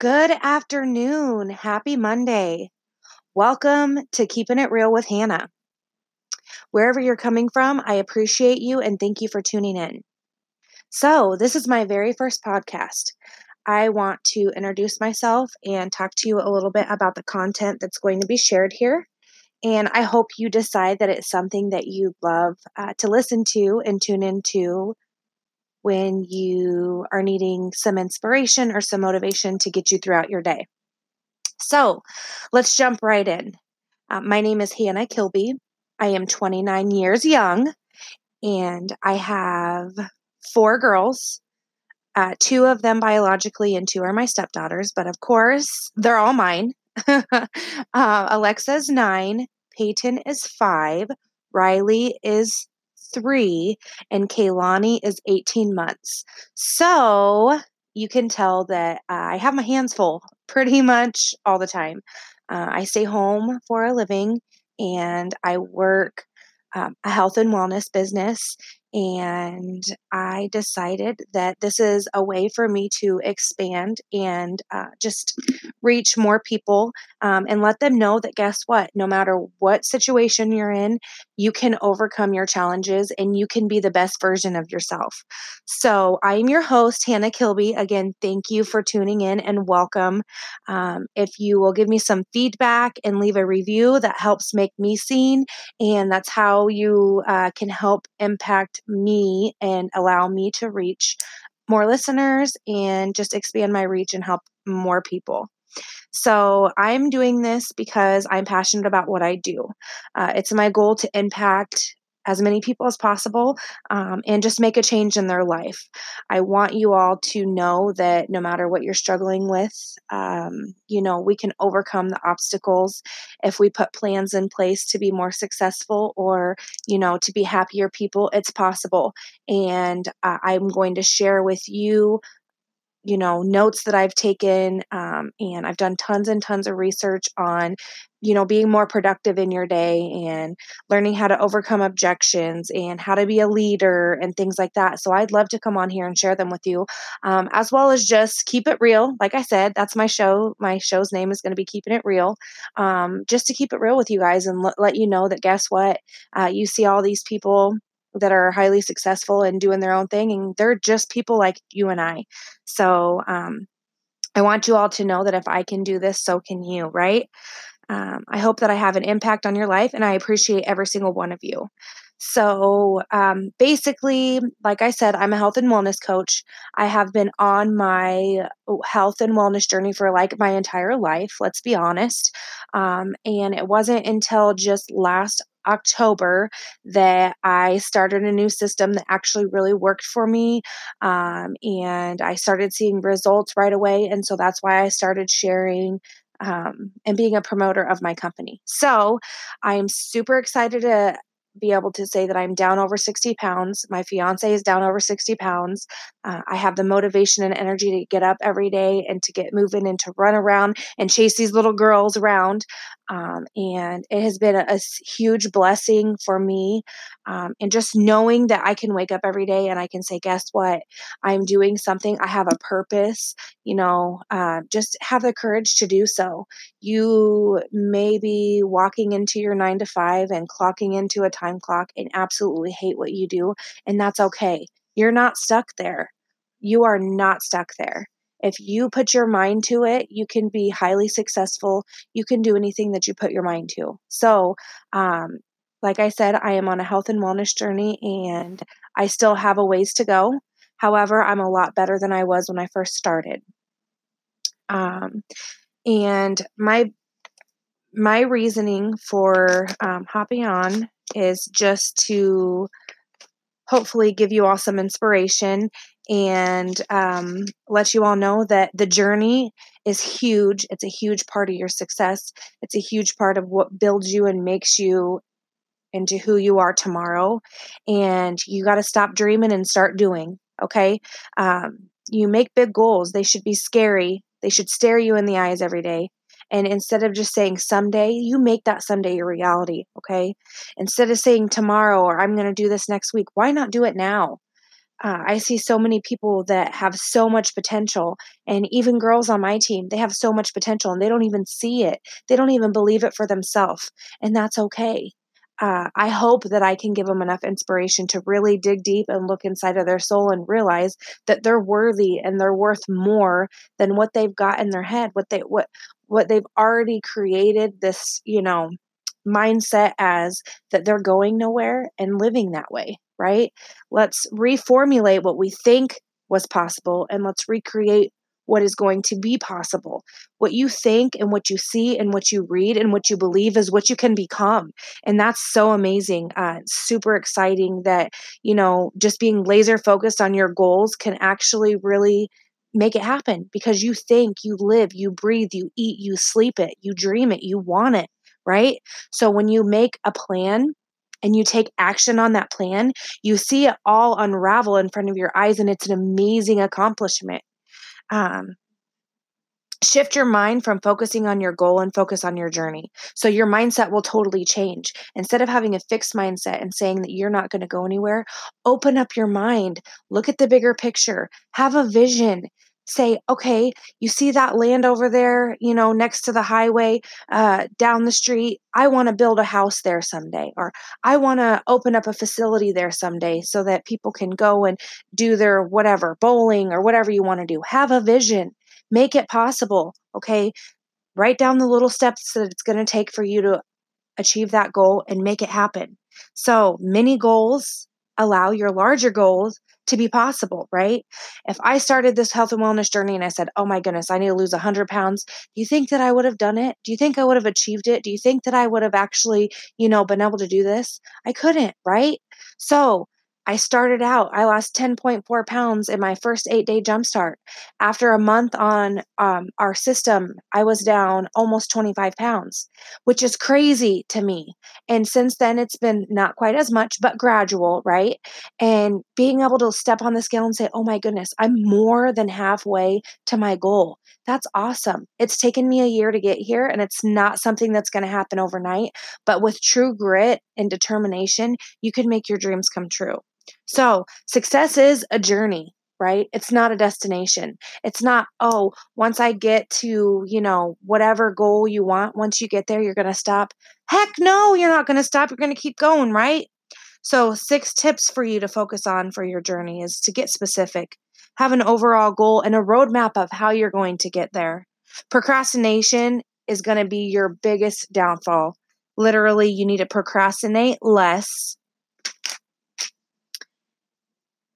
Good afternoon. Happy Monday. Welcome to Keeping It Real with Hannah. Wherever you're coming from, I appreciate you and thank you for tuning in. So, this is my very first podcast. I want to introduce myself and talk to you a little bit about the content that's going to be shared here. And I hope you decide that it's something that you love uh, to listen to and tune into when you are needing some inspiration or some motivation to get you throughout your day. So let's jump right in. Uh, my name is Hannah Kilby. I am 29 years young and I have four girls. Uh, two of them biologically, and two are my stepdaughters, but of course, they're all mine. uh, Alexa is nine, Peyton is five, Riley is three, and Kaylani is 18 months. So you can tell that I have my hands full pretty much all the time. Uh, I stay home for a living and I work um, a health and wellness business and I decided that this is a way for me to expand and uh, just reach more people um, and let them know that guess what? No matter what situation you're in, you can overcome your challenges and you can be the best version of yourself. So, I am your host, Hannah Kilby. Again, thank you for tuning in and welcome. Um, if you will give me some feedback and leave a review, that helps make me seen, and that's how you uh, can help impact me and allow me to reach more listeners and just expand my reach and help more people. So, I'm doing this because I'm passionate about what I do. Uh, it's my goal to impact as many people as possible um, and just make a change in their life. I want you all to know that no matter what you're struggling with, um, you know, we can overcome the obstacles if we put plans in place to be more successful or, you know, to be happier people. It's possible. And uh, I'm going to share with you you know notes that i've taken um, and i've done tons and tons of research on you know being more productive in your day and learning how to overcome objections and how to be a leader and things like that. So i'd love to come on here and share them with you um, as well as just keep it real. Like i said that's my show my show's name is going to be keeping it real um, just to keep it real with you guys and l- let you know that guess what? Uh, you see all these people that are highly successful and doing their own thing and they're just people like you and i. So um, i want you all to know that if i can do this so can you right? Um, i hope that i have an impact on your life and i appreciate every single one of you. So um, basically like i said i'm a health and wellness coach. I have been on my health and wellness journey for like my entire life let's be honest. Um, and it wasn't until just last October that I started a new system that actually really worked for me. Um, and I started seeing results right away. And so that's why I started sharing um, and being a promoter of my company. So I am super excited to be able to say that I'm down over 60 pounds. My fiance is down over 60 pounds. Uh, I have the motivation and energy to get up every day and to get moving and to run around and chase these little girls around. Um, and it has been a, a, huge blessing for me. Um, and just knowing that I can wake up every day and I can say, guess what? I'm doing something. I have a purpose, you know, uh, just have the courage to do so. You may be walking into your nine to five and clocking into a time clock and absolutely hate what you do. And that's okay. You're not stuck there. You are not stuck there if you put your mind to it, you can be highly successful. You can do anything that you put your mind to. So, um, like I said, I am on a health and wellness journey and I still have a ways to go. However, I'm a lot better than I was when I first started. Um, and my my reasoning for um, hopping on is just to hopefully give you all some inspiration and um, let you all know that the journey is huge. It's a huge part of your success. It's a huge part of what builds you and makes you into who you are tomorrow. And you got to stop dreaming and start doing. Okay. Um, you make big goals, they should be scary. They should stare you in the eyes every day. And instead of just saying someday, you make that someday your reality. Okay. Instead of saying tomorrow or I'm going to do this next week, why not do it now? Uh, I see so many people that have so much potential, and even girls on my team, they have so much potential and they don't even see it. They don't even believe it for themselves, and that's okay. Uh, I hope that I can give them enough inspiration to really dig deep and look inside of their soul and realize that they're worthy and they're worth more than what they've got in their head, what they what what they've already created this, you know, mindset as that they're going nowhere and living that way, right? Let's reformulate what we think was possible and let's recreate what is going to be possible. What you think and what you see and what you read and what you believe is what you can become. And that's so amazing. Uh, super exciting that, you know, just being laser focused on your goals can actually really make it happen because you think, you live, you breathe, you eat, you sleep it, you dream it, you want it, right? So when you make a plan, and you take action on that plan, you see it all unravel in front of your eyes, and it's an amazing accomplishment. Um, shift your mind from focusing on your goal and focus on your journey. So your mindset will totally change. Instead of having a fixed mindset and saying that you're not going to go anywhere, open up your mind, look at the bigger picture, have a vision, say, okay, you see that land over there, you know, next to the highway, uh, down the street. I want to build a house there someday, or I want to open up a facility there someday so that people can go and do their whatever, bowling or whatever you want to do. Have a vision, make it possible. Okay. Write down the little steps that it's going to take for you to achieve that goal and make it happen. So, mini goals allow your larger goals to be possible, right? If I started this health and wellness journey and I said, oh my goodness, I need to lose 100 pounds, do you think that I would have done it? Do you think I would have achieved it? Do you think that I would have actually, you know, been able to do this? I couldn't, right? So I started out, I lost 10.4 pounds in my first eight day jumpstart. After a month on um, our system, I was down almost 25 pounds, which is crazy to me. And since then, it's been not quite as much, but gradual, right? And being able to step on the scale and say, oh my goodness, I'm more than halfway to my goal. That's awesome. It's taken me a year to get here, and it's not something that's going to happen overnight. But with true grit and determination, you can make your dreams come true. So, success is a journey, right? It's not a destination. It's not, oh, once I get to, you know, whatever goal you want, once you get there, you're going to stop. Heck no, you're not going to stop. You're going to keep going, right? So, six tips for you to focus on for your journey is to get specific, have an overall goal and a roadmap of how you're going to get there. Procrastination is going to be your biggest downfall. Literally, you need to procrastinate less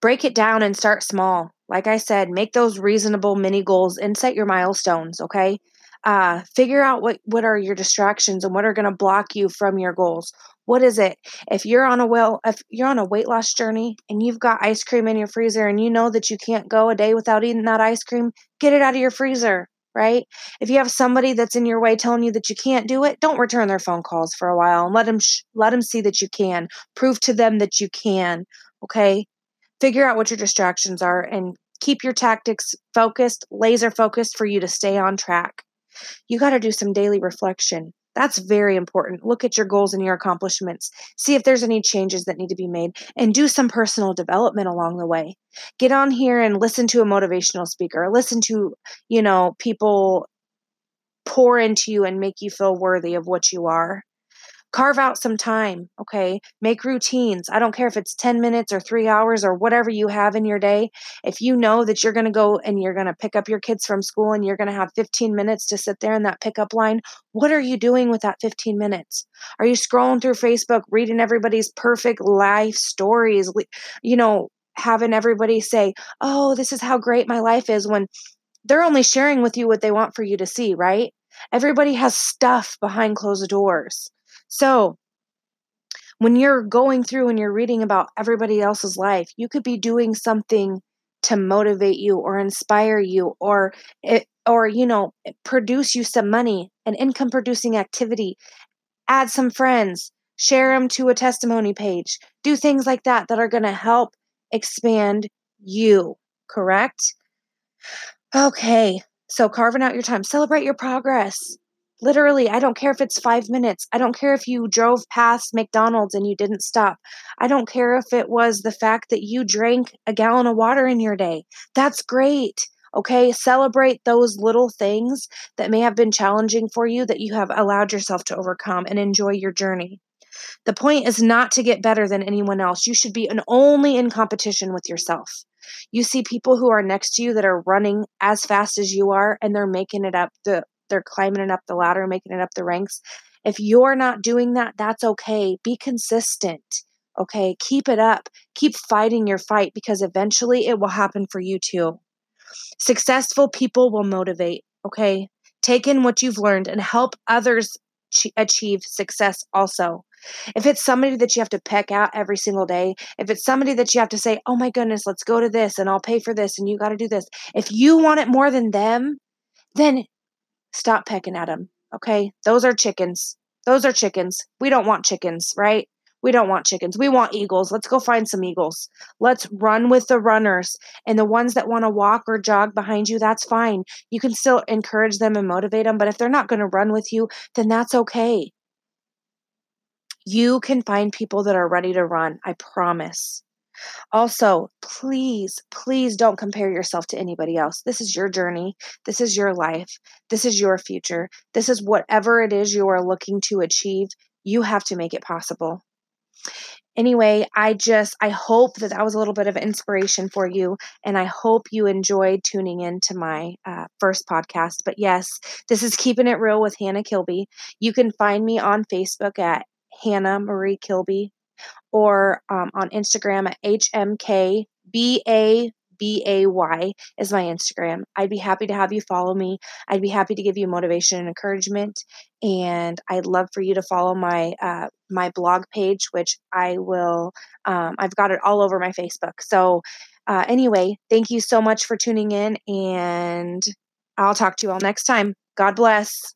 break it down and start small. Like I said, make those reasonable mini goals and set your milestones, okay? Uh, figure out what, what are your distractions and what are going to block you from your goals. What is it? If you're on a well, if you're on a weight loss journey and you've got ice cream in your freezer and you know that you can't go a day without eating that ice cream, get it out of your freezer, right? If you have somebody that's in your way telling you that you can't do it, don't return their phone calls for a while and let them sh- let them see that you can. Prove to them that you can, okay? Figure out what your distractions are and keep your tactics focused, laser focused for you to stay on track. You got to do some daily reflection. That's very important. Look at your goals and your accomplishments. See if there's any changes that need to be made and do some personal development along the way. Get on here and listen to a motivational speaker. Listen to, you know, people pour into you and make you feel worthy of what you are. Carve out some time, okay? Make routines. I don't care if it's 10 minutes or three hours or whatever you have in your day. If you know that you're going to go and you're going to pick up your kids from school and you're going to have 15 minutes to sit there in that pickup line, what are you doing with that 15 minutes? Are you scrolling through Facebook, reading everybody's perfect life stories, you know, having everybody say, oh, this is how great my life is when they're only sharing with you what they want for you to see, right? Everybody has stuff behind closed doors. So, when you're going through and you're reading about everybody else's life, you could be doing something to motivate you or inspire you or it, or you know, produce you some money, an income producing activity, add some friends, share them to a testimony page, do things like that that are going to help expand you, correct? Okay. So carving out your time, celebrate your progress Literally, I don't care if it's five minutes. I don't care if you drove past McDonald's and you didn't stop. I don't care if it was the fact that you drank a gallon of water in your day. That's great. Okay, celebrate those little things that may have been challenging for you that you have allowed yourself to overcome and enjoy your journey. The point is not to get better than anyone else. You should be an only in competition with yourself. You see people who are next to you that are running as fast as you are and they're making it up the they're climbing it up the ladder, making it up the ranks. If you're not doing that, that's okay. Be consistent. Okay? Keep it up. Keep fighting your fight because eventually it will happen for you too. Successful people will motivate, okay? Take in what you've learned and help others ch- achieve success also. If it's somebody that you have to peck out every single day, if it's somebody that you have to say, oh my goodness, let's go to this and I'll pay for this and you got to do this, if you want it more than them, then stop pecking at them. Okay. Those are chickens. Those are chickens. We don't want chickens, right? We don't want chickens. We want eagles. Let's go find some eagles. Let's run with the runners. And the ones that want to walk or jog behind you, that's fine. You can still encourage them and motivate them. But if they're not going to run with you, then that's okay. You can find people that are ready to run. I promise. Also, please, please don't compare yourself to anybody else. This is your journey. This is your life. This is your future. This is whatever it is you are looking to achieve. You have to make it possible anyway, I just I hope that that was a little bit of inspiration for you, and I hope you enjoyed tuning in to my uh, first podcast. But yes, this is keeping it real with Hannah Kilby. You can find me on Facebook at Hannah Marie Kilby, or um, on Instagram at HMKBA B A Y is my Instagram. I'd be happy to have you follow me. I'd be happy to give you motivation and encouragement. And I'd love for you to follow my uh, my blog page, which I will. Um, I've got it all over my Facebook. So uh, anyway, thank you so much for tuning in, and I'll talk to you all next time. God bless.